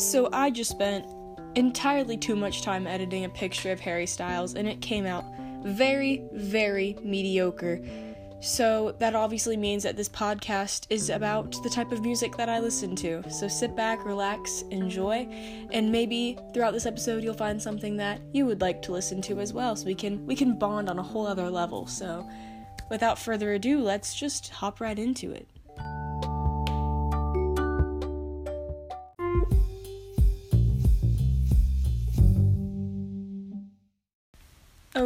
So I just spent entirely too much time editing a picture of Harry Styles, and it came out very, very mediocre. So that obviously means that this podcast is about the type of music that I listen to. So sit back, relax, enjoy, and maybe throughout this episode you'll find something that you would like to listen to as well. So we can we can bond on a whole other level. So without further ado, let's just hop right into it.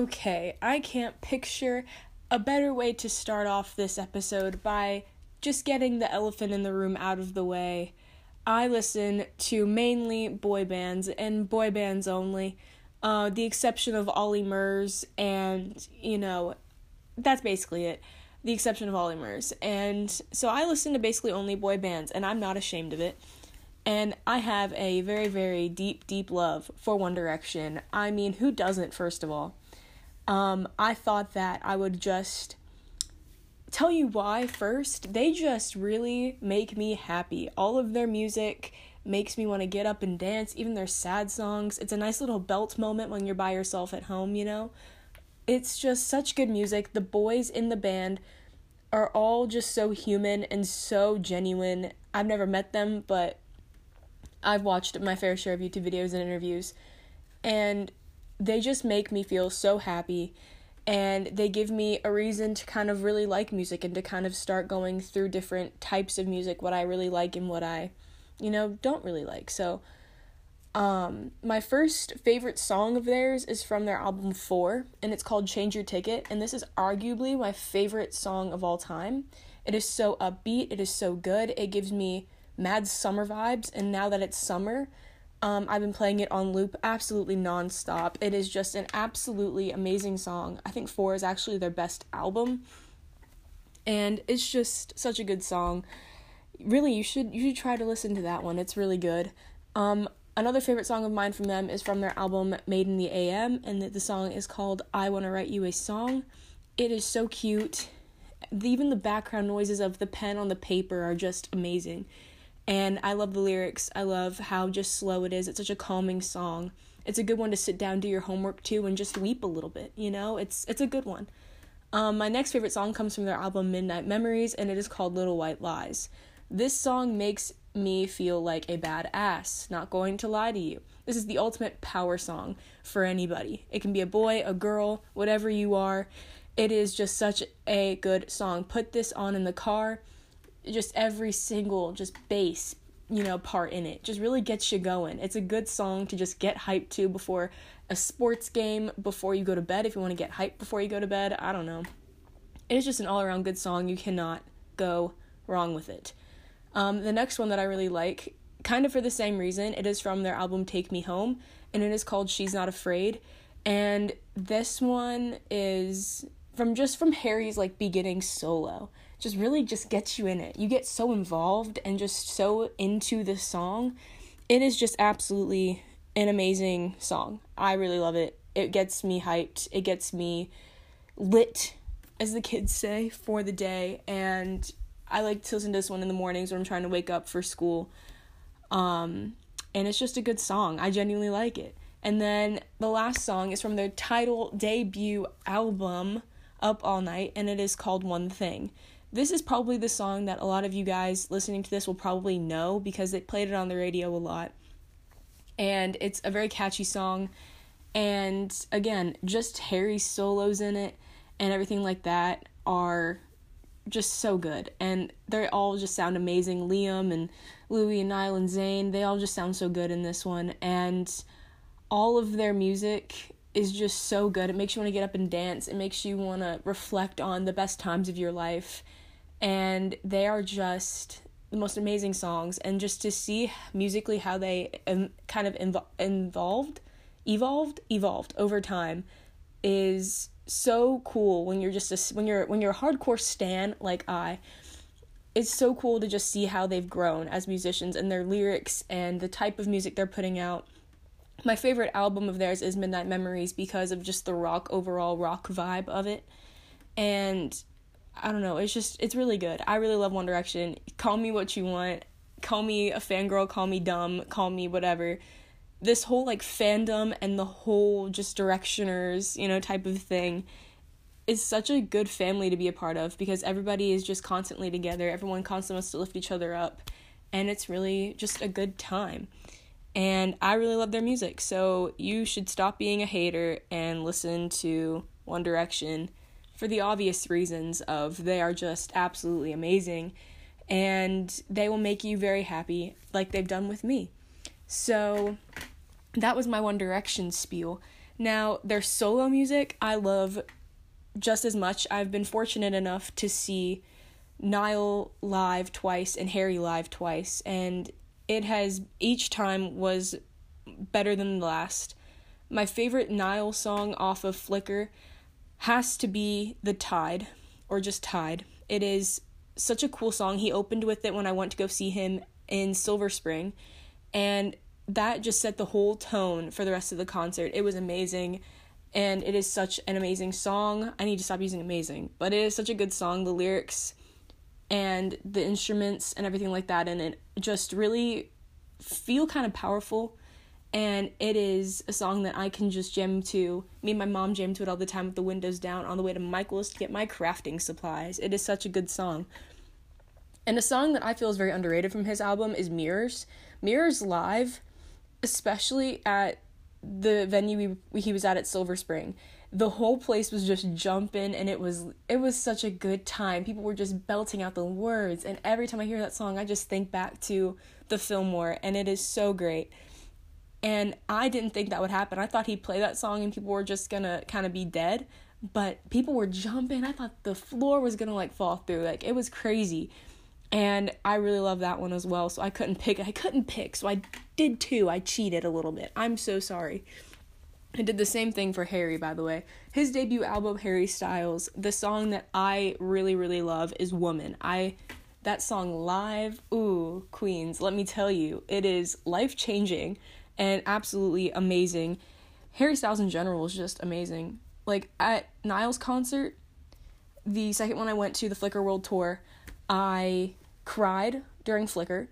Okay, I can't picture a better way to start off this episode by just getting the elephant in the room out of the way. I listen to mainly boy bands and boy bands only, uh, the exception of Ollie Murs, and you know, that's basically it. The exception of Ollie Murs. And so I listen to basically only boy bands, and I'm not ashamed of it. And I have a very, very deep, deep love for One Direction. I mean, who doesn't, first of all? Um, I thought that I would just tell you why first. They just really make me happy. All of their music makes me want to get up and dance, even their sad songs. It's a nice little belt moment when you're by yourself at home, you know? It's just such good music. The boys in the band are all just so human and so genuine. I've never met them, but I've watched my fair share of YouTube videos and interviews. And they just make me feel so happy and they give me a reason to kind of really like music and to kind of start going through different types of music what I really like and what I you know don't really like. So um my first favorite song of theirs is from their album 4 and it's called Change Your Ticket and this is arguably my favorite song of all time. It is so upbeat, it is so good. It gives me mad summer vibes and now that it's summer, um, I've been playing it on loop absolutely nonstop. It is just an absolutely amazing song. I think 4 is actually their best album. And it's just such a good song. Really, you should you should try to listen to that one. It's really good. Um, another favorite song of mine from them is from their album Made in the AM and the song is called I Want to Write You a Song. It is so cute. Even the background noises of the pen on the paper are just amazing and I love the lyrics. I love how just slow it is. It's such a calming song. It's a good one to sit down, do your homework to, and just weep a little bit. You know, it's it's a good one. Um, my next favorite song comes from their album Midnight Memories, and it is called Little White Lies. This song makes me feel like a badass. Not going to lie to you. This is the ultimate power song for anybody. It can be a boy, a girl, whatever you are. It is just such a good song. Put this on in the car just every single just bass you know part in it. Just really gets you going. It's a good song to just get hyped to before a sports game before you go to bed if you want to get hyped before you go to bed i don't know. It's just an all-around good song. You cannot go wrong with it. Um, the next one that i really like kind of for the same reason it is from their album take me home and it is called she's not afraid. And this one is from just from harry's like beginning solo just really just gets you in it. You get so involved and just so into the song. It is just absolutely an amazing song. I really love it. It gets me hyped. It gets me lit, as the kids say, for the day. And I like to listen to this one in the mornings when I'm trying to wake up for school. Um, and it's just a good song. I genuinely like it. And then the last song is from their title debut album, Up All Night, and it is called One Thing. This is probably the song that a lot of you guys listening to this will probably know because they played it on the radio a lot. And it's a very catchy song. And again, just Harry's solos in it and everything like that are just so good. And they all just sound amazing. Liam and Louis and Niall and Zayn, they all just sound so good in this one. And all of their music is just so good. It makes you want to get up and dance. It makes you want to reflect on the best times of your life and they are just the most amazing songs. And just to see musically how they um, kind of invo- involved evolved evolved over time is so cool when you're just a, when you're when you're a hardcore stan like I it's so cool to just see how they've grown as musicians and their lyrics and the type of music they're putting out. My favorite album of theirs is Midnight Memories because of just the rock overall rock vibe of it. And I don't know. It's just it's really good. I really love One Direction. Call me what you want. call me a fangirl, call me dumb, call me whatever. This whole like fandom and the whole just directioners, you know, type of thing is such a good family to be a part of because everybody is just constantly together. Everyone constantly wants to lift each other up, and it's really just a good time. And I really love their music, so you should stop being a hater and listen to One Direction for the obvious reasons of they are just absolutely amazing and they will make you very happy like they've done with me. So that was my One Direction spiel. Now, their solo music I love just as much. I've been fortunate enough to see Niall live twice and Harry live twice, and it has each time was better than the last. My favorite Niall song off of Flicker has to be The Tide, or just Tide. It is such a cool song. He opened with it when I went to go see him in Silver Spring, and that just set the whole tone for the rest of the concert. It was amazing and it is such an amazing song. I need to stop using amazing, but it is such a good song. The lyrics and the instruments and everything like that and it just really feel kind of powerful and it is a song that I can just jam to. Me and my mom jam to it all the time with the windows down on the way to Michael's to get my crafting supplies. It is such a good song. And a song that I feel is very underrated from his album is Mirrors. Mirrors live, especially at the venue we, he was at at Silver Spring, the whole place was just jumping and it was it was such a good time. People were just belting out the words and every time I hear that song I just think back to the Fillmore and it is so great. And I didn't think that would happen. I thought he'd play that song and people were just gonna kind of be dead. But people were jumping. I thought the floor was gonna like fall through. Like it was crazy and I really love that one as well. So I couldn't pick. I couldn't pick. So I did two. I cheated a little bit. I'm so sorry. I did the same thing for Harry, by the way. His debut album, Harry Styles. The song that I really, really love is "Woman." I that song live, ooh, Queens. Let me tell you, it is life changing and absolutely amazing. Harry Styles in general is just amazing. Like at Niall's concert, the second one I went to, the Flicker World Tour, I cried during Flicker.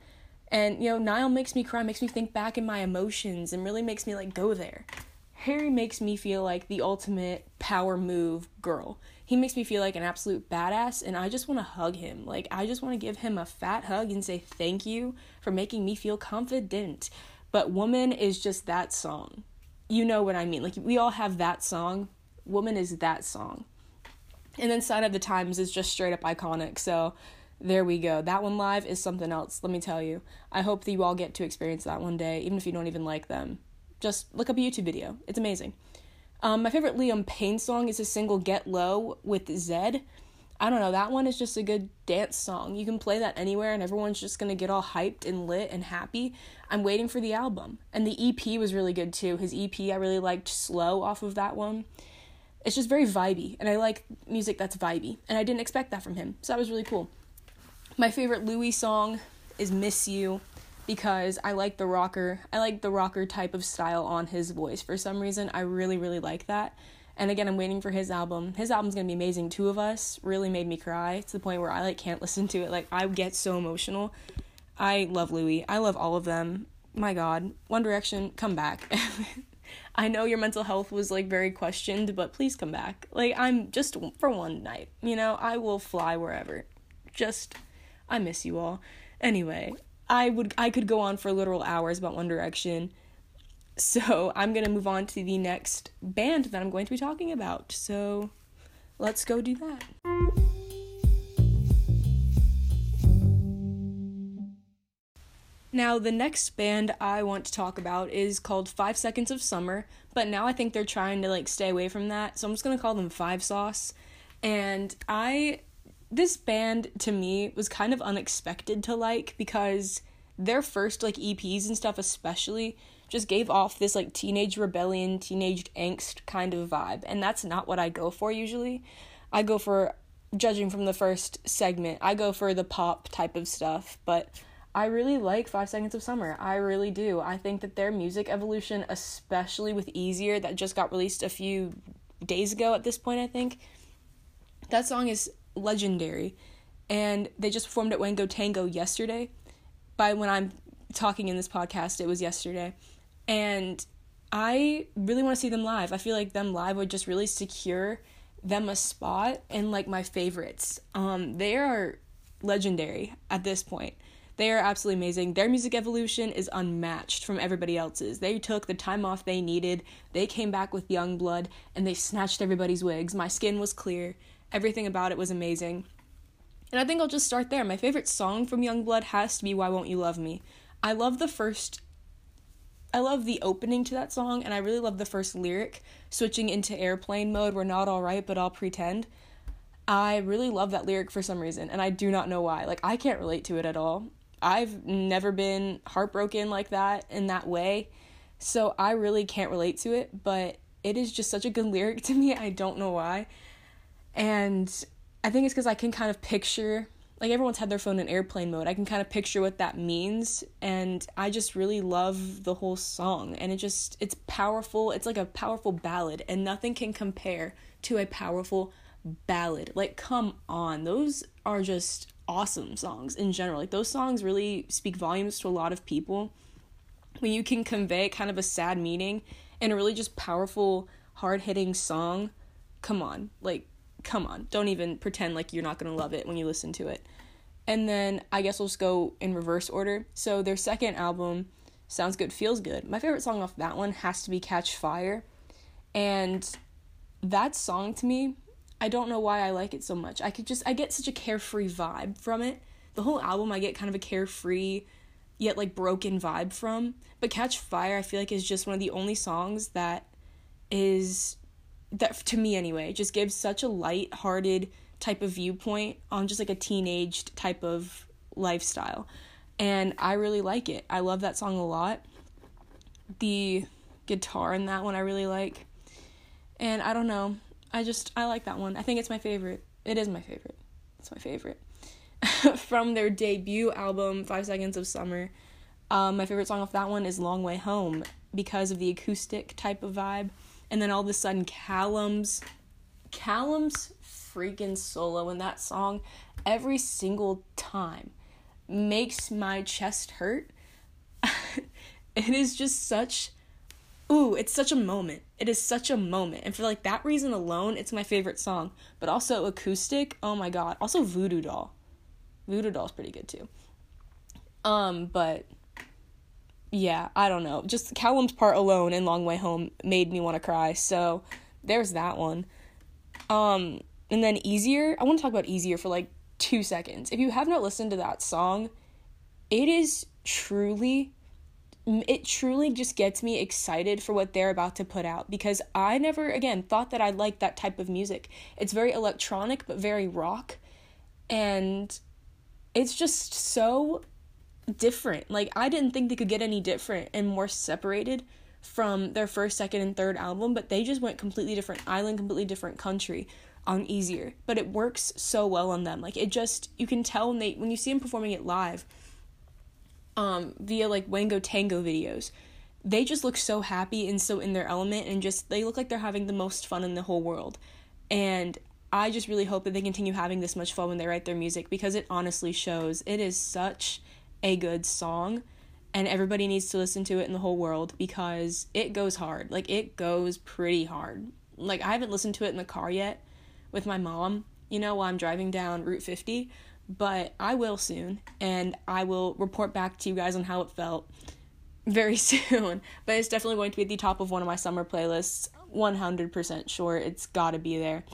And, you know, Niall makes me cry, makes me think back in my emotions, and really makes me, like, go there. Harry makes me feel like the ultimate power move girl. He makes me feel like an absolute badass, and I just want to hug him. Like, I just want to give him a fat hug and say thank you for making me feel confident. But Woman is just that song. You know what I mean. Like, we all have that song. Woman is that song. And then Sign of the Times is just straight up iconic. So, there we go. That one live is something else, let me tell you. I hope that you all get to experience that one day, even if you don't even like them. Just look up a YouTube video. It's amazing. Um, my favorite Liam Payne song is a single Get Low with Zedd. I don't know, that one is just a good dance song. You can play that anywhere and everyone's just gonna get all hyped and lit and happy. I'm waiting for the album. And the EP was really good too. His EP, I really liked Slow off of that one. It's just very vibey, and I like music that's vibey. And I didn't expect that from him, so that was really cool. My favorite Louis song is Miss You because I like the rocker. I like the rocker type of style on his voice. For some reason, I really really like that. And again, I'm waiting for his album. His album's to be amazing. Two of Us really made me cry to the point where I like can't listen to it. Like I get so emotional. I love Louis. I love all of them. My god. One Direction, come back. I know your mental health was like very questioned, but please come back. Like I'm just for one night, you know, I will fly wherever. Just I miss you all. Anyway, I would I could go on for literal hours about One Direction. So, I'm going to move on to the next band that I'm going to be talking about. So, let's go do that. Now, the next band I want to talk about is called Five Seconds of Summer, but now I think they're trying to like stay away from that, so I'm just gonna call them Five Sauce. And I this band to me was kind of unexpected to like because their first like EPs and stuff especially just gave off this like teenage rebellion, teenage angst kind of vibe, and that's not what I go for usually. I go for judging from the first segment, I go for the pop type of stuff, but I really like Five Seconds of Summer. I really do. I think that their music evolution, especially with Easier, that just got released a few days ago at this point, I think, that song is legendary. And they just performed at Wango Tango yesterday. by when I'm talking in this podcast, it was yesterday. And I really want to see them live. I feel like them live would just really secure them a spot in like my favorites. Um, they are legendary at this point. They are absolutely amazing. Their music evolution is unmatched from everybody else's. They took the time off they needed. They came back with young blood and they snatched everybody's wigs. My skin was clear. Everything about it was amazing. And I think I'll just start there. My favorite song from Youngblood has to be Why Won't You Love Me. I love the first I love the opening to that song and I really love the first lyric switching into airplane mode. We're not all right, but I'll pretend. I really love that lyric for some reason and I do not know why. Like I can't relate to it at all. I've never been heartbroken like that in that way. So I really can't relate to it, but it is just such a good lyric to me. I don't know why. And I think it's because I can kind of picture, like everyone's had their phone in airplane mode. I can kind of picture what that means. And I just really love the whole song. And it just, it's powerful. It's like a powerful ballad. And nothing can compare to a powerful ballad. Like, come on. Those are just awesome songs in general. Like, those songs really speak volumes to a lot of people. When you can convey kind of a sad meaning in a really just powerful, hard hitting song, come on. Like, come on, don't even pretend like you're not gonna love it when you listen to it. And then I guess we'll just go in reverse order. So their second album, Sounds Good, Feels Good. My favorite song off that one has to be Catch Fire. And that song to me, I don't know why I like it so much. I could just, I get such a carefree vibe from it. The whole album, I get kind of a carefree, yet like broken vibe from. But Catch Fire, I feel like is just one of the only songs that is that to me anyway just gives such a light-hearted type of viewpoint on just like a teenaged type of lifestyle. And i really like it. I love that song a lot. The guitar in that one i really like. And i don't know. I just i like that one. I think it's my favorite. It is my favorite. It's my favorite. From their debut album five seconds of summer um, my favorite song off that one is long way home because of the acoustic type of vibe and then all of a sudden Calum's Calum's freaking solo in that song every single time makes my chest hurt. it is just such ooh, it's such a moment. It is such a moment. And for like that reason alone, it's my favorite song. But also acoustic, oh my god. Also Voodoo Doll. Voodoo Doll's pretty good too. Um, but yeah, I don't know. Just Calum's part alone in Long Way Home made me want to cry. So there's that one. Um, and then Easier, I want to talk about Easier for like two seconds. If you have not listened to that song, it is truly, it truly just gets me excited for what they're about to put out because I never, again, thought that I liked that type of music. It's very electronic, but very rock. And it's just so different. Like I didn't think they could get any different and more separated from their first, second, and third album, but they just went completely different island, completely different country on easier. But it works so well on them. Like it just you can tell when they when you see them performing it live, um, via like Wango Tango videos, they just look so happy and so in their element and just they look like they're having the most fun in the whole world. And I just really hope that they continue having this much fun when they write their music because it honestly shows. It is such a good song and everybody needs to listen to it in the whole world because it goes hard. Like it goes pretty hard. Like I haven't listened to it in the car yet with my mom, you know, while I'm driving down Route 50, but I will soon and I will report back to you guys on how it felt very soon. But it's definitely going to be at the top of one of my summer playlists. 100% sure it's got to be there.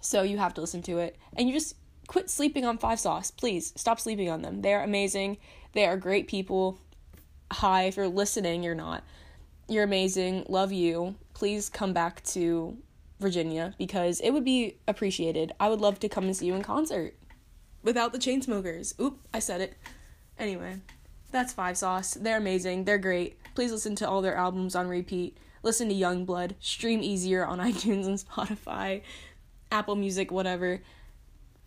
So you have to listen to it. And you just quit sleeping on Five Sauce. Please stop sleeping on them. They're amazing. They are great people. Hi, if you're listening, you're not. You're amazing. Love you. Please come back to Virginia because it would be appreciated. I would love to come and see you in concert without the Chainsmokers. Oop, I said it. Anyway, that's Five Sauce. They're amazing. They're great. Please listen to all their albums on repeat. Listen to Youngblood. Stream easier on iTunes and Spotify, Apple Music, whatever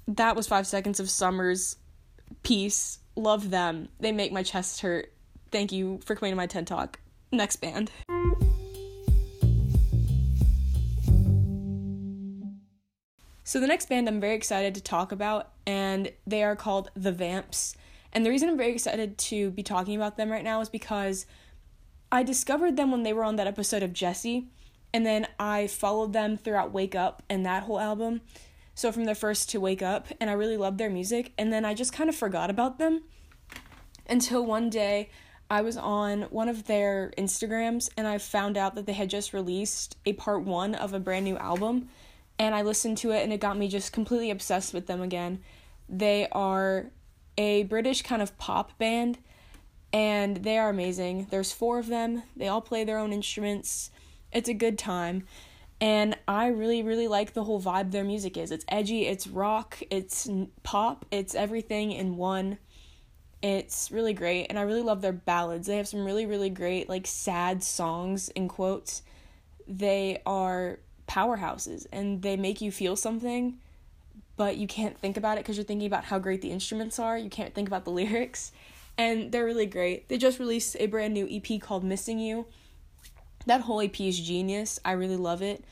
that was five seconds of Summer's piece. Love them. They make my chest hurt. Thank you for coming to my TED Talk. Next band. So, the next band I'm very excited to talk about, and they are called The Vamps. And the reason I'm very excited to be talking about them right now is because I discovered them when they were on that episode of Jessie, and then I followed them throughout Wake Up and that whole album. So from their first to Wake Up, and I really loved their music, and then I just kind of forgot about them until one day I was on one of their Instagrams and I found out that they had just released a part one of a brand new album. And I listened to it and it got me just completely obsessed with them again. They are a British kind of pop band and they are amazing. There's four of them, they all play their own instruments. It's a good time. And I really, really like the whole vibe their music is. It's edgy, it's rock, it's pop, it's everything in one it's really great, and I really love their ballads. They have some really, really great, like, sad songs, in quotes. They are powerhouses, and they make you feel something, but you can't think about it because you're thinking about how great the instruments are. You can't think about the lyrics, and they're really great. They just released a brand new EP called Missing You. That whole EP is genius. I really love it.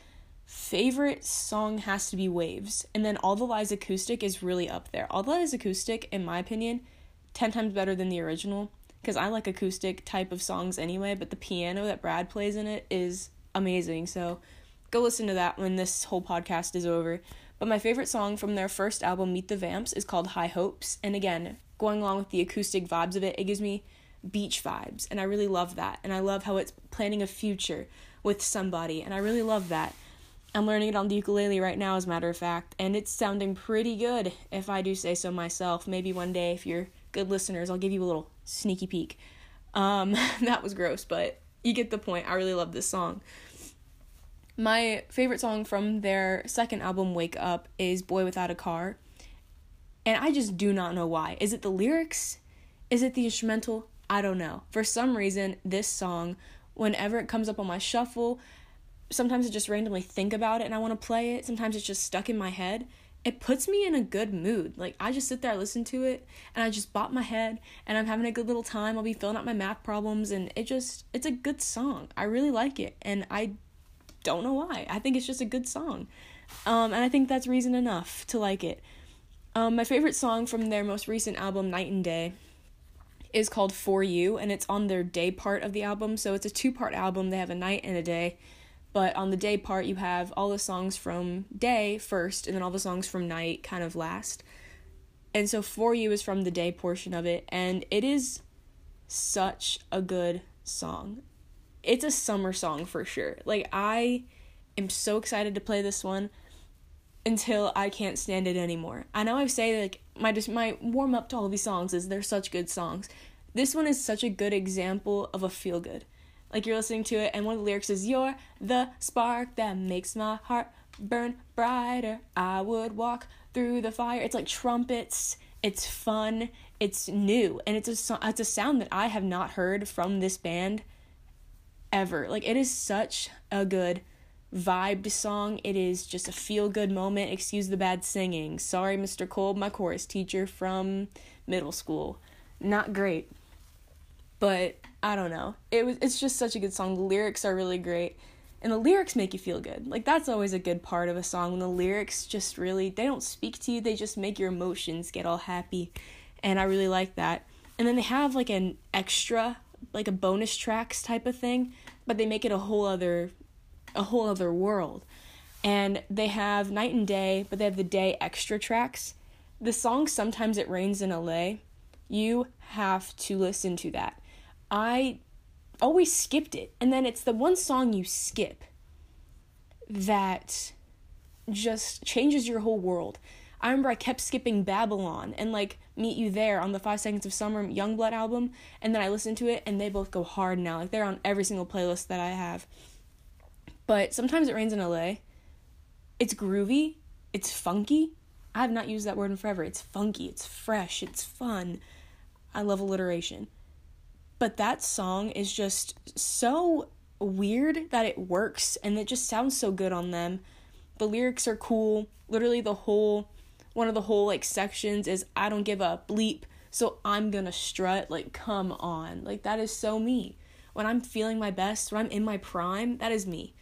Favorite song has to be Waves, and then All the Lies Acoustic is really up there. All the Lies Acoustic, in my opinion, 10 times better than the original because I like acoustic type of songs anyway, but the piano that Brad plays in it is amazing. So go listen to that when this whole podcast is over. But my favorite song from their first album, Meet the Vamps, is called High Hopes. And again, going along with the acoustic vibes of it, it gives me beach vibes. And I really love that. And I love how it's planning a future with somebody. And I really love that. I'm learning it on the ukulele right now, as a matter of fact. And it's sounding pretty good, if I do say so myself. Maybe one day, if you're good listeners, I'll give you a little sneaky peek. Um, that was gross, but you get the point. I really love this song. My favorite song from their second album, Wake Up, is Boy Without a Car. And I just do not know why. Is it the lyrics? Is it the instrumental? I don't know. For some reason, this song, whenever it comes up on my shuffle, sometimes I just randomly think about it and I want to play it. Sometimes it's just stuck in my head it puts me in a good mood. Like I just sit there, I listen to it, and I just bop my head, and I'm having a good little time. I'll be filling out my math problems, and it just it's a good song. I really like it, and I don't know why. I think it's just a good song, um, and I think that's reason enough to like it. Um, my favorite song from their most recent album, Night and Day, is called For You, and it's on their day part of the album. So it's a two part album. They have a night and a day but on the day part, you have all the songs from day first, and then all the songs from night kind of last. And so For You is from the day portion of it, and it is such a good song. It's a summer song for sure. Like, I am so excited to play this one until I can't stand it anymore. I know I say like my just my warm up to all these songs is they're such good songs. This one is such a good example of a feel good. Like you're listening to it and one of the lyrics is you're the spark that makes my heart burn brighter. I would walk through the fire. It's like trumpets. It's fun. It's new. And it's a it's a sound that i have not heard from this band ever. Like it is such a good vibed song it is just a feel good moment excuse the bad singing sorry mr cole my chorus teacher from middle school not great but I don't know. It was it's just such a good song. The lyrics are really great. And the lyrics make you feel good. Like that's always a good part of a song when the lyrics just really they don't speak to you, they just make your emotions get all happy. And I really like that. And then they have like an extra like a bonus tracks type of thing, but they make it a whole other a whole other world. And they have night and day, but they have the day extra tracks. The song Sometimes It Rains in LA, you have to listen to that I always skipped it. And then it's the one song you skip that just changes your whole world. I remember I kept skipping Babylon and like Meet You There on the Five Seconds of Summer Youngblood album, and then I listened to it and they both go hard now. Like they're on every single playlist that I have. But sometimes it rains in LA. It's groovy, it's funky. I have not used that word in forever. It's funky, it's fresh, it's fun. I love alliteration. But that song is just so weird that it works and it just sounds so good on them. The lyrics are cool. Literally the whole one of the whole like sections is I don't give a bleep, so I'm to strut. Like come on. Like that is so me. When I'm feeling my best, when I'm in my prime, that is me.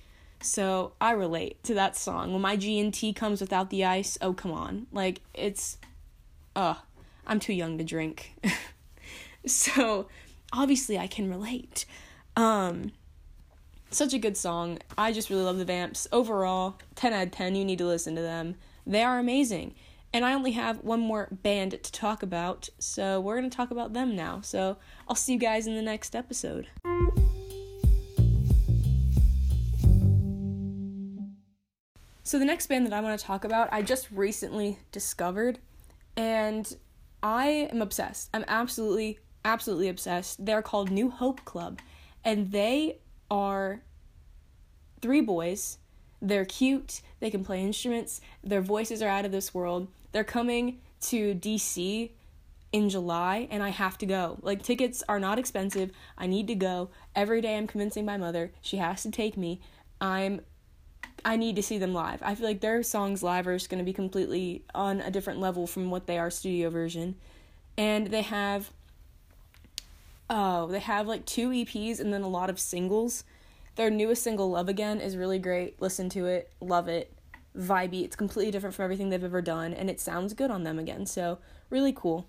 So I relate to that song. When my G and T comes without the ice, oh come on. Like it's uh I'm too young to drink. so obviously I can relate. Um, such a good song. I just really love the Vamps. Overall, 10 out of 10. You need to listen to them. They are amazing. And I only have one more band to talk about, so we're going to talk about them now. So I'll see you guys in the next episode. So, the next band that I want to talk about, I just recently discovered, and I am obsessed. I'm absolutely, absolutely obsessed. They're called New Hope Club, and they are three boys. They're cute, they can play instruments, their voices are out of this world. They're coming to DC in July and I have to go. Like tickets are not expensive. I need to go. Every day I'm convincing my mother she has to take me. I'm I need to see them live. I feel like their songs live are just going to be completely on a different level from what they are studio version. And they have oh, they have like two EPs and then a lot of singles. Their newest single Love Again is really great. Listen to it. Love it. Vibey. It's completely different from everything they've ever done and it sounds good on them again. So, really cool.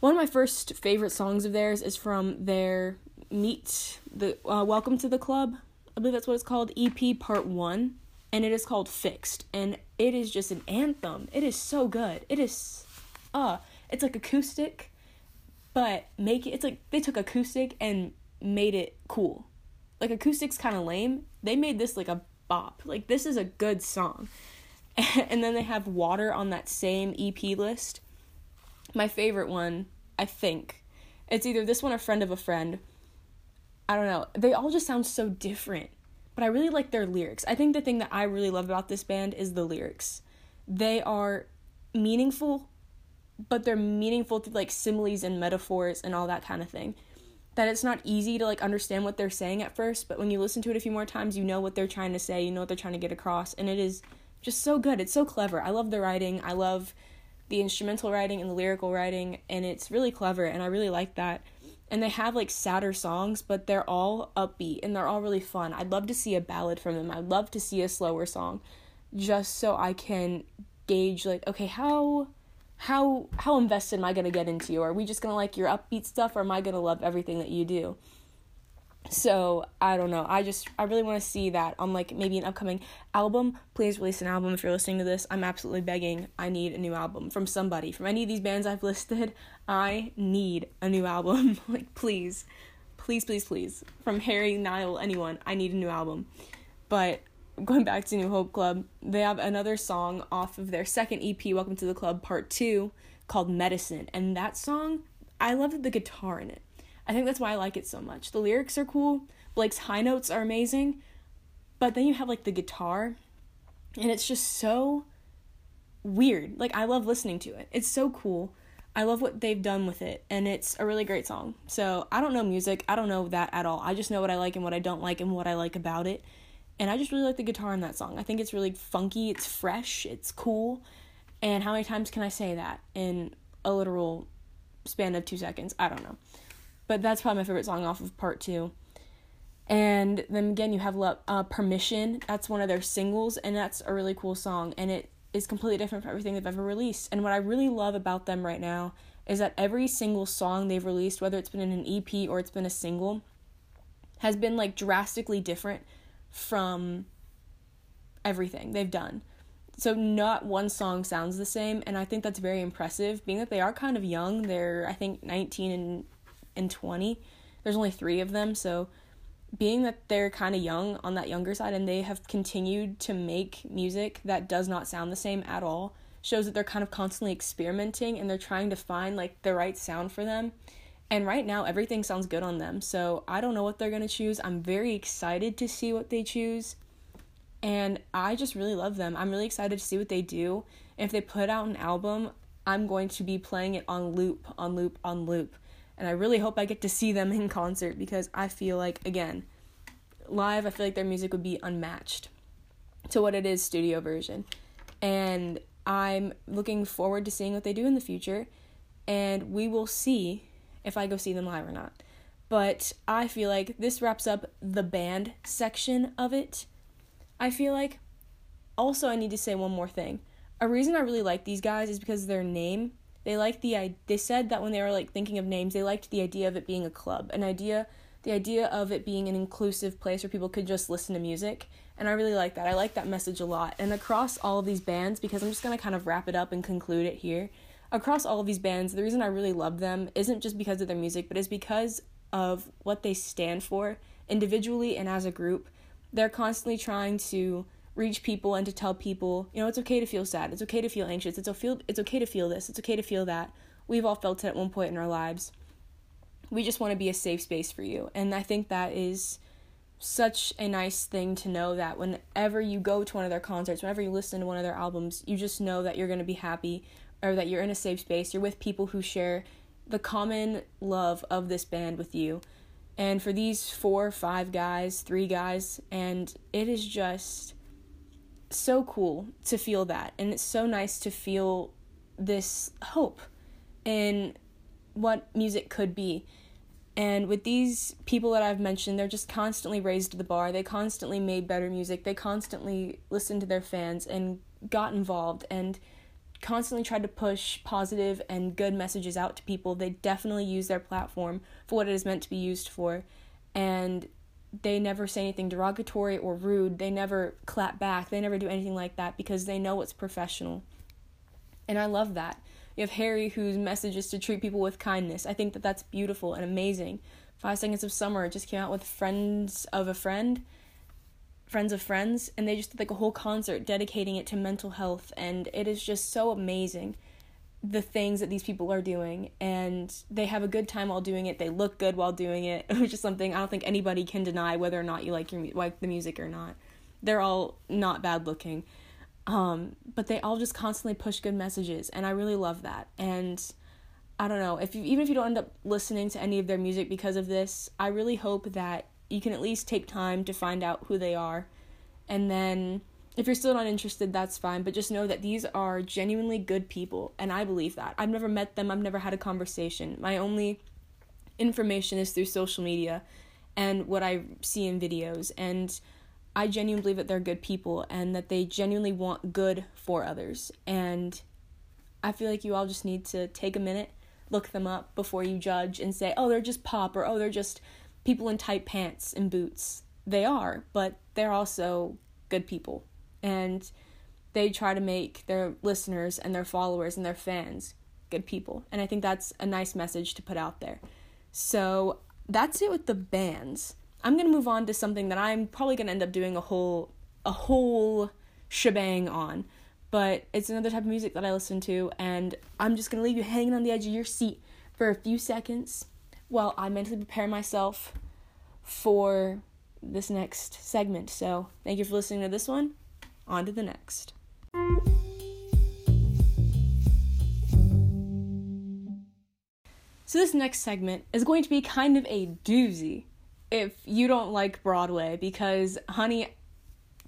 One of my first favorite songs of theirs is from their Meet the uh, Welcome to the Club I believe that's what it's called, EP Part 1, and it is called Fixed. And it is just an anthem. It is so good. It is uh it's like acoustic, but make it it's like they took acoustic and made it cool. Like acoustic's kind of lame. They made this like a bop. Like this is a good song. and then they have Water on that same EP list. My favorite one, I think. It's either this one or Friend of a Friend I don't know. They all just sound so different. But I really like their lyrics. I think the thing that I really love about this band is the lyrics. They are meaningful, but they're meaningful through like similes and metaphors and all that kind of thing. That it's not easy to like understand what they're saying at first, but when you listen to it a few more times, you know what they're trying to say, you know what they're trying to get across, and it is just so good. It's so clever. I love the writing. I love the instrumental writing and the lyrical writing, and it's really clever, and I really like that and they have like sadder songs, but they're all upbeat and they're all really fun. I'd love to see a ballad from them. I'd love to see a slower song just so I can gauge like okay, how how how invested am I going to get into you? Are we just going to like your upbeat stuff or am I going to love everything that you do? So I don't know. I just I really want to see that on like maybe an upcoming album. Please release an album if you're listening to this. I'm absolutely begging. I need a new album from somebody. From any of these bands I've listed, I need a new album. like please. Please, please, please. From Harry, Niall, anyone, I need a new album. But going back to New Hope Club, they have another song off of their second EP, Welcome to the Club Part 2, called Medicine. And that song, I love the guitar in it. I think that's why I like it so much. The lyrics are cool, Blake's high notes are amazing, but then you have like the guitar, and it's just so weird. Like, I love listening to it. It's so cool. I love what they've done with it, and it's a really great song. So, I don't know music, I don't know that at all. I just know what I like and what I don't like and what I like about it. And I just really like the guitar in that song. I think it's really funky, it's fresh, it's cool. And how many times can I say that in a literal span of two seconds? I don't know. But that's probably my favorite song off of part two. And then again, you have uh, Permission. That's one of their singles, and that's a really cool song. And it is completely different from everything they've ever released. And what I really love about them right now is that every single song they've released, whether it's been in an EP or it's been a single, has been like drastically different from everything they've done. So not one song sounds the same, and I think that's very impressive, being that they are kind of young. They're I think 19 and and 20. There's only three of them, so being that they're kind of young on that younger side and they have continued to make music that does not sound the same at all shows that they're kind of constantly experimenting and they're trying to find like the right sound for them. And right now everything sounds good on them. So I don't know what they're going to choose. I'm very excited to see what they choose. And I just really love them. I'm really excited to see what they do. If they put out an album, I'm going to be playing it on loop, on loop, on loop and I really hope I get to see them in concert because I feel like again, live I feel like their music would be unmatched to what it is studio version. And I'm looking forward to seeing what they do in the future and we will see if I go see them live or not. But I feel like this wraps up the band section of it. I feel like also I need to say one more thing. A reason I really like these guys is because their name They liked the they said that when they were like thinking of names, they liked the idea of it being a club, an idea the idea of it being an inclusive place where people could just listen to music. And I really like that. I like that message a lot. And across all of these bands, because I'm just going to kind of wrap it up and conclude it here. Across all of these bands, the reason I really love them isn't just because of their music, but is because of what they stand for individually and as a group. They're constantly trying to reach people and to tell people, you know, it's okay to feel sad. It's okay to feel anxious. It's okay, it's okay to feel this. It's okay to feel that. We've all felt it at one point in our lives we just want to be a safe space for you. And I think that is such a nice thing to know that whenever you go to one of their concerts, whenever you listen to one of their albums, you just know that you're going to be happy or that you're in a safe space. You're with people who share the common love of this band with you. And for these four, five guys, three guys, and it is just so cool to feel that. And it's so nice to feel this hope in what music could be. And with these people that I've mentioned, they're just constantly raised the bar. They constantly made better music. They constantly listened to their fans and got involved and constantly tried to push positive and good messages out to people. They definitely use their platform for what it is meant to be used for. And they never say anything derogatory or rude. They never clap back. They never do anything like that because they know it's professional. And I love that. You have Harry, whose message is to treat people with kindness. I think that that's beautiful and amazing. Five Seconds of Summer just came out with Friends of a Friend, Friends of Friends, and they just did like a whole concert dedicating it to mental health, and it is just so amazing the things that these people are doing and they have a good time while doing it. They look good while doing it which is something i don't think anybody can deny whether or not you like your like the music or not. They're all not bad looking. Um, but they all just constantly push good messages, and I really love that. And I don't know if you, even if you don't end up listening to any of their music because of this, I really hope that you can at least take time to find out who they are, and then if you're still not interested, that's fine. But just know that these are genuinely good people, and I believe that. I've never met them. I've never had a conversation. My only information is through social media and what I see in videos and I genuinely believe that they're good people and that they genuinely want good for others. And I feel like you all just need to take a minute, look them up before you judge and say, oh, they're just pop or oh, they're just people in tight pants and boots. They are, but they're also good people. And they try to make their listeners and their followers and their fans good people. And I think that's a nice message to put out there. So that's it with the bands. I'm gonna move on to something that I'm probably gonna end up doing a whole a whole shebang on. But it's another type of music that I listen to, and I'm just gonna leave you hanging on the edge of your seat for a few seconds while I mentally prepare myself for this next segment. So thank you for listening to this one. On to the next. So, this next segment is going to be kind of a doozy if you don't like Broadway because honey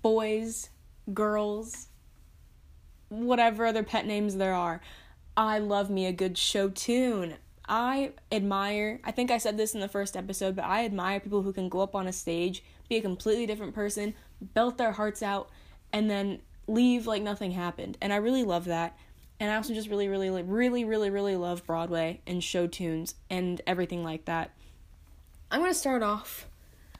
boys, girls, whatever other pet names there are, I love me a good show tune. I admire, I think I said this in the first episode, but I admire people who can go up on a stage, be a completely different person, belt their hearts out, and then leave like nothing happened. And I really love that. And I also just really, really, really, really, really love Broadway and show tunes and everything like that. I'm going to start off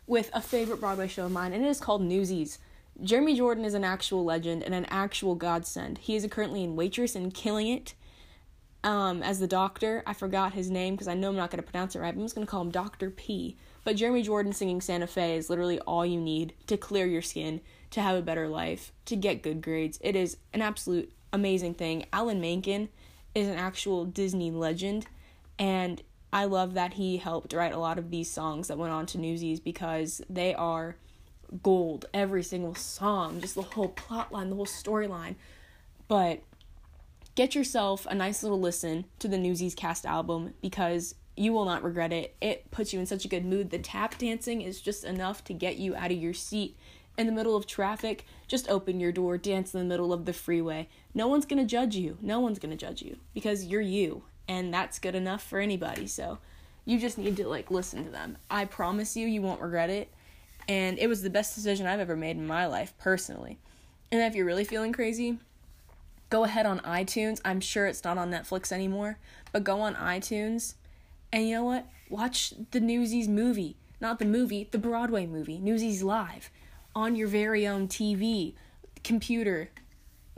with a favorite Broadway show of mine, and it is called Newsies. Jeremy Jordan is an actual legend and an actual godsend. He is currently in Waitress and killing it um, as the doctor. I forgot his name because I know I'm not going to pronounce it right, I'm just going to call him Dr. P. But Jeremy Jordan singing Santa Fe is literally all you need to clear your skin, to have a better life, to get good grades. It is an absolute amazing thing. Alan Menken is an actual Disney legend, and I love that he helped write a lot of these songs that went on to Newsies because they are gold. Every single song, just the whole plot line, the whole storyline. But get yourself a nice little listen to the Newsies cast album because you will not regret it. It puts you in such a good mood. The tap dancing is just enough to get you out of your seat in the middle of traffic. Just open your door, dance in the middle of the freeway. No one's gonna judge you. No one's gonna judge you because you're you and that's good enough for anybody. So you just need to like listen to them. I promise you, you won't regret it. And it was the best decision I've ever made in my life, personally. And if you're really feeling crazy, go ahead on iTunes. I'm sure it's not on Netflix anymore, but go on iTunes and you know what? Watch the Newsies movie. Not the movie, the Broadway movie, Newsies Live, on your very own TV, computer,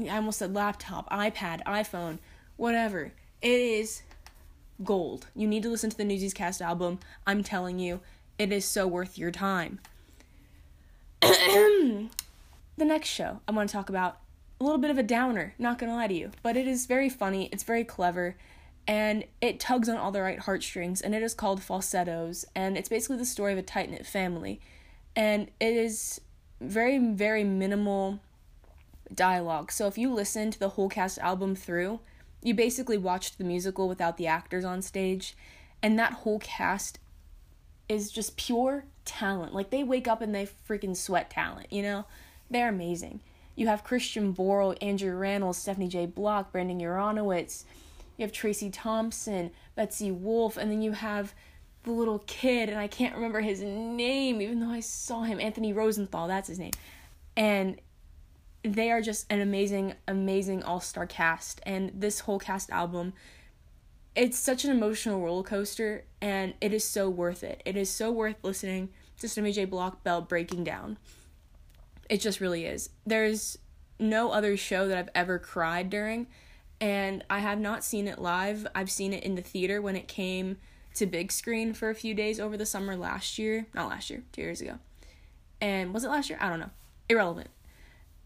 I almost said laptop, iPad, iPhone, whatever. It is gold. You need to listen to the Newsies cast album. I'm telling you, it is so worth your time. the next show I want to talk about a little bit of a downer, not gonna lie to you, but it is very funny, it's very clever, and it tugs on all the right heartstrings, and it is called Falsettos, and it's basically the story of a tight knit family, and it is very, very minimal dialogue. So if you listen to the whole cast album through, you basically watched the musical without the actors on stage, and that whole cast is just pure talent. Like they wake up and they freaking sweat talent, you know? They're amazing. You have Christian Borle, Andrew Rannells, Stephanie J. Block, Brandon Uranowitz. You have Tracy Thompson, Betsy Wolfe, and then you have the little kid, and I can't remember his name, even though I saw him, Anthony Rosenthal, that's his name. And they are just an amazing, amazing all star cast. And this whole cast album, it's such an emotional roller coaster, and it is so worth it. It is so worth listening to Stephanie J. Block Bell breaking down. It just really is. There's no other show that I've ever cried during, and I have not seen it live. I've seen it in the theater when it came to big screen for a few days over the summer last year. Not last year, two years ago. And was it last year? I don't know. Irrelevant.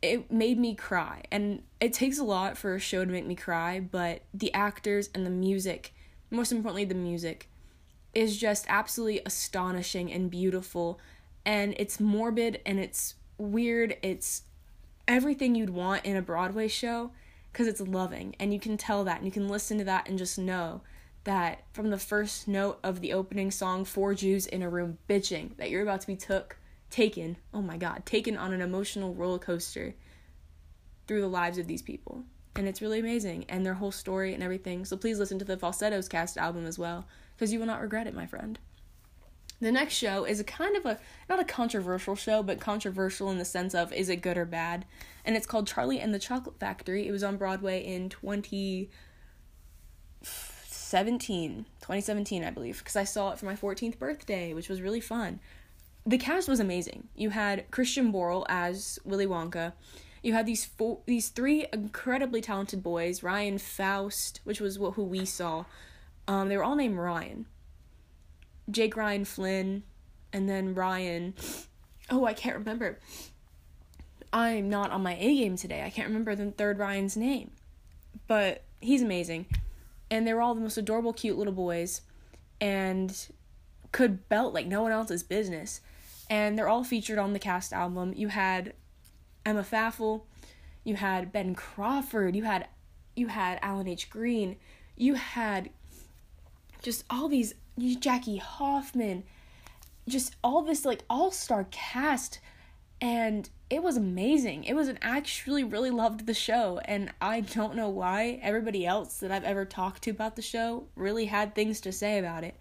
It made me cry. And it takes a lot for a show to make me cry, but the actors and the music, most importantly, the music, is just absolutely astonishing and beautiful. And it's morbid and it's weird. It's everything you'd want in a Broadway show because it's loving and you can tell that and you can listen to that and just know that from the first note of the opening song four Jews in a room bitching that you're about to be took taken oh my god taken on an emotional roller coaster through the lives of these people and it's really amazing and their whole story and everything so please listen to the falsettos cast album as well because you will not regret it my friend the next show is a kind of a not a controversial show, but controversial in the sense of is it good or bad? And it's called Charlie and the Chocolate Factory. It was on Broadway in 2017, 2017, I believe, because I saw it for my 14th birthday, which was really fun. The cast was amazing. You had Christian Borle as Willy Wonka. You had these four, these three incredibly talented boys, Ryan Foust, which was what who we saw. Um, they were all named Ryan Jake Ryan Flynn, and then Ryan. Oh, I can't remember. I'm not on my A game today. I can't remember the third Ryan's name. But he's amazing. And they were all the most adorable, cute little boys and could belt like no one else's business. And they're all featured on the cast album. You had Emma Pfaeffle, you had Ben Crawford, you had you had Alan H. Green, you had just all these Jackie Hoffman, just all this like all star cast, and it was amazing. It was an actually really loved the show, and I don't know why everybody else that I've ever talked to about the show really had things to say about it.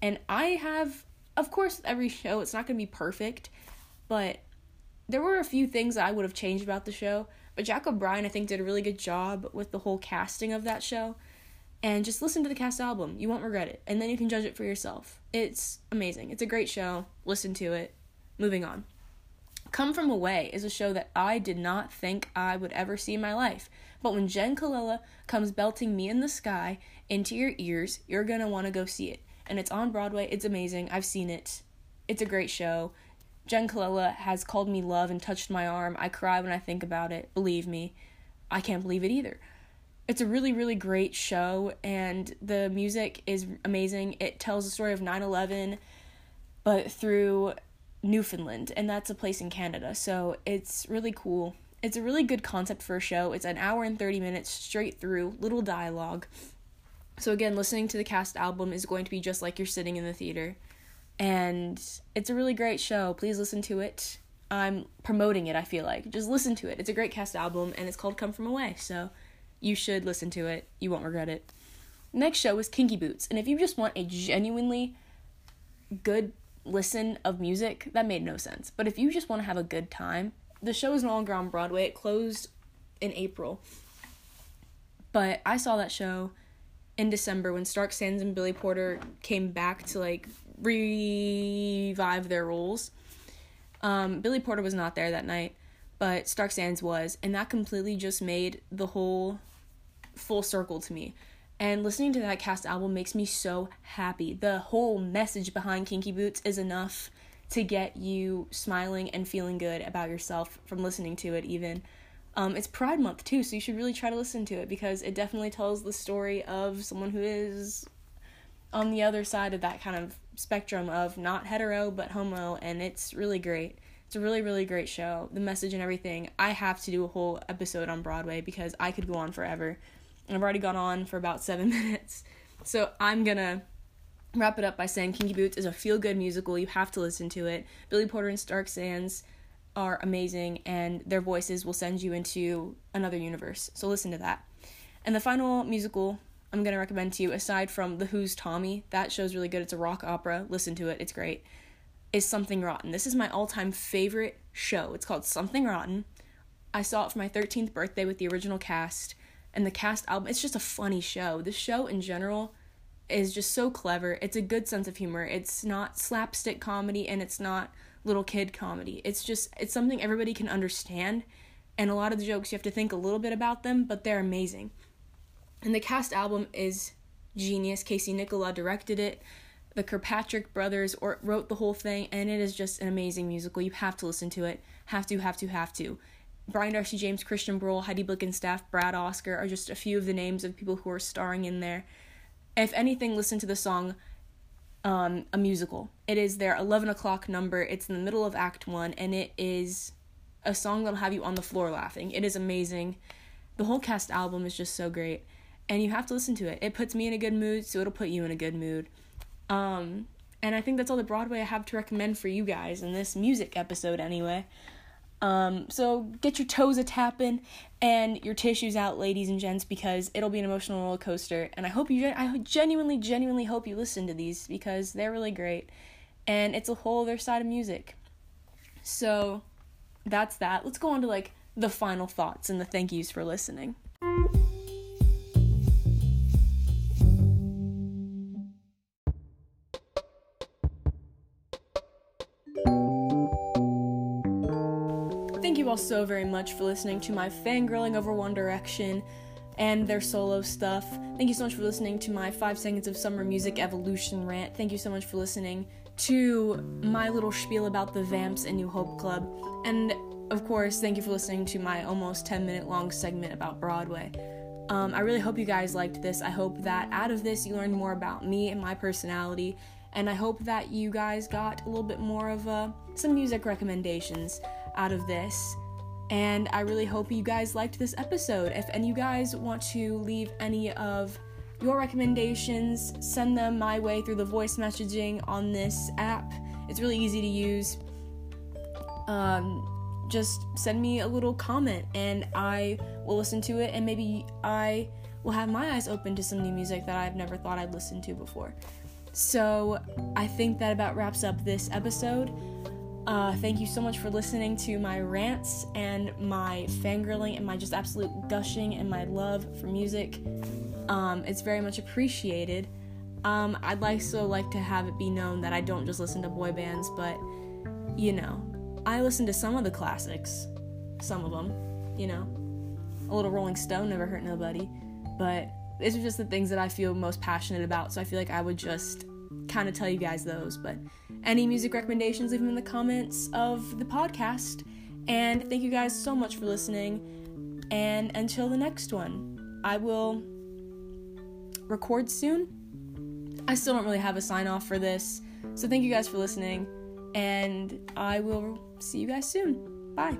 And I have, of course, every show it's not gonna be perfect, but there were a few things I would have changed about the show. But Jack O'Brien, I think, did a really good job with the whole casting of that show and just listen to the cast album. You won't regret it. And then you can judge it for yourself. It's amazing. It's a great show. Listen to it. Moving on. Come From Away is a show that I did not think I would ever see in my life. But when Jenn Colella comes belting Me and the Sky into your ears, you're going to want to go see it. And it's on Broadway. It's amazing. I've seen it. It's a great show. Jenn Colella has called me love and touched my arm. I cry when I think about it. Believe me. I can't believe it either it's a really really great show and the music is amazing it tells the story of 9-11 but through newfoundland and that's a place in canada. So it's really cool. It's a really good concept for a show. It's an hour and 30 minutes straight through little dialogue. So again listening to the cast album is going to be just like you're sitting in the theater. And it's a really great show. Please listen to it. I'm promoting it i feel like. Just listen to it. It's a great cast album and it's called come from away so you should listen to it. You won't regret it. Next show is Kinky Boots. And if you just want a genuinely good listen of music, that made no sense. But if you just want to have a good time, the show is no longer on Broadway. It closed in April. But I saw that show in December when Stark Sands and Billy Porter came back to like revive their roles. Um, Billy Porter was not there that night, but Stark Sands was, and that completely just made the whole full circle to me. And listening to that cast album makes me so happy. The whole message behind Kinky Boots is enough to get you smiling and feeling good about yourself from listening to it, even. Um, it's Pride Month too, so you should really try to listen to it because it definitely tells the story of someone who is on the other side of that kind of spectrum of not hetero but homo, and it's really great. It's a really, really great show. The message and everything. I have to do a whole episode on Broadway because I could go on forever. I've already gone on for about seven minutes. So I'm gonna wrap it up by saying Kinky Boots is a feel good musical. You have to listen to it. Billy Porter and Stark Sands are amazing, and their voices will send you into another universe. So listen to that. And the final musical I'm gonna recommend to you, aside from The Who's Tommy, that show's really good. It's a rock opera. Listen to it, it's great. Is Something Rotten. This is my all time favorite show. It's called Something Rotten. I saw it for my 13th birthday with the original cast and the cast album it's just a funny show. The show in general is just so clever. It's a good sense of humor. It's not slapstick comedy and it's not little kid comedy. It's just it's something everybody can understand and a lot of the jokes you have to think a little bit about them but they're amazing. And the cast album is genius. Casey Nicholaw directed it. The kirkpatrick brothers or, wrote the whole thing and it is just an amazing musical. You have to listen to it. Have to have to have to Brian Darcy James, Christian Borle, Heidi Blickenstaff, Brad Oscar are just a few of the names of people who are starring in there. If anything, listen to the song um, A Musical. It is their 11 o'clock number. It's in the middle of Act 1, and it is a song that'll have you on the floor laughing. It is amazing. The whole cast album is just so great, and you have to listen to it. It puts me in a good mood, so it'll put you in a good mood. Um, and I think that's all the Broadway I have to recommend for you guys in this music episode, anyway. Um, so get your toes a tapping and your tissues out, ladies and gents, because it'll be an emotional roller coaster. And I hope you, I genuinely, genuinely hope you listen to these because they're really great, and it's a whole other side of music. So that's that. Let's go on to like the final thoughts and the thank yous for listening. So very much for listening to my fangirling over One Direction and their solo stuff. Thank you so much for listening to my 5 seconds of summer music evolution rant. Thank you so much for listening to my little spiel about the Vamps and New Hope Club. And of course, thank you for listening to my almost 10 minute long segment about Broadway. Um, I really hope you guys liked this. I hope that out of this you learned more about me and my personality. And I hope that you guys got a little bit more of uh, some music recommendations out of this. And I really hope you guys liked this episode. If any of you guys want to leave any of your recommendations, send them my way through the voice messaging on this app. It's really easy to use. Um, just send me a little comment and I will listen to it, and maybe I will have my eyes open to some new music that I've never thought I'd listen to before. So I think that about wraps up this episode. Uh, thank you so much for listening to my rants and my fangirling and my just absolute gushing and my love for music. Um, it's very much appreciated. Um, I'd like so like to have it be known that I don't just listen to boy bands, but you know, I listen to some of the classics, some of them. You know, a little Rolling Stone never hurt nobody, but these are just the things that I feel most passionate about. So I feel like I would just kind of tell you guys those. But any music recommendations, leave them in the comments of the podcast. And thank you guys so much for listening. And until the next one, I will record soon. I still don't really have a sign off for this. So thank you guys for listening. And I will see you guys soon. Bye.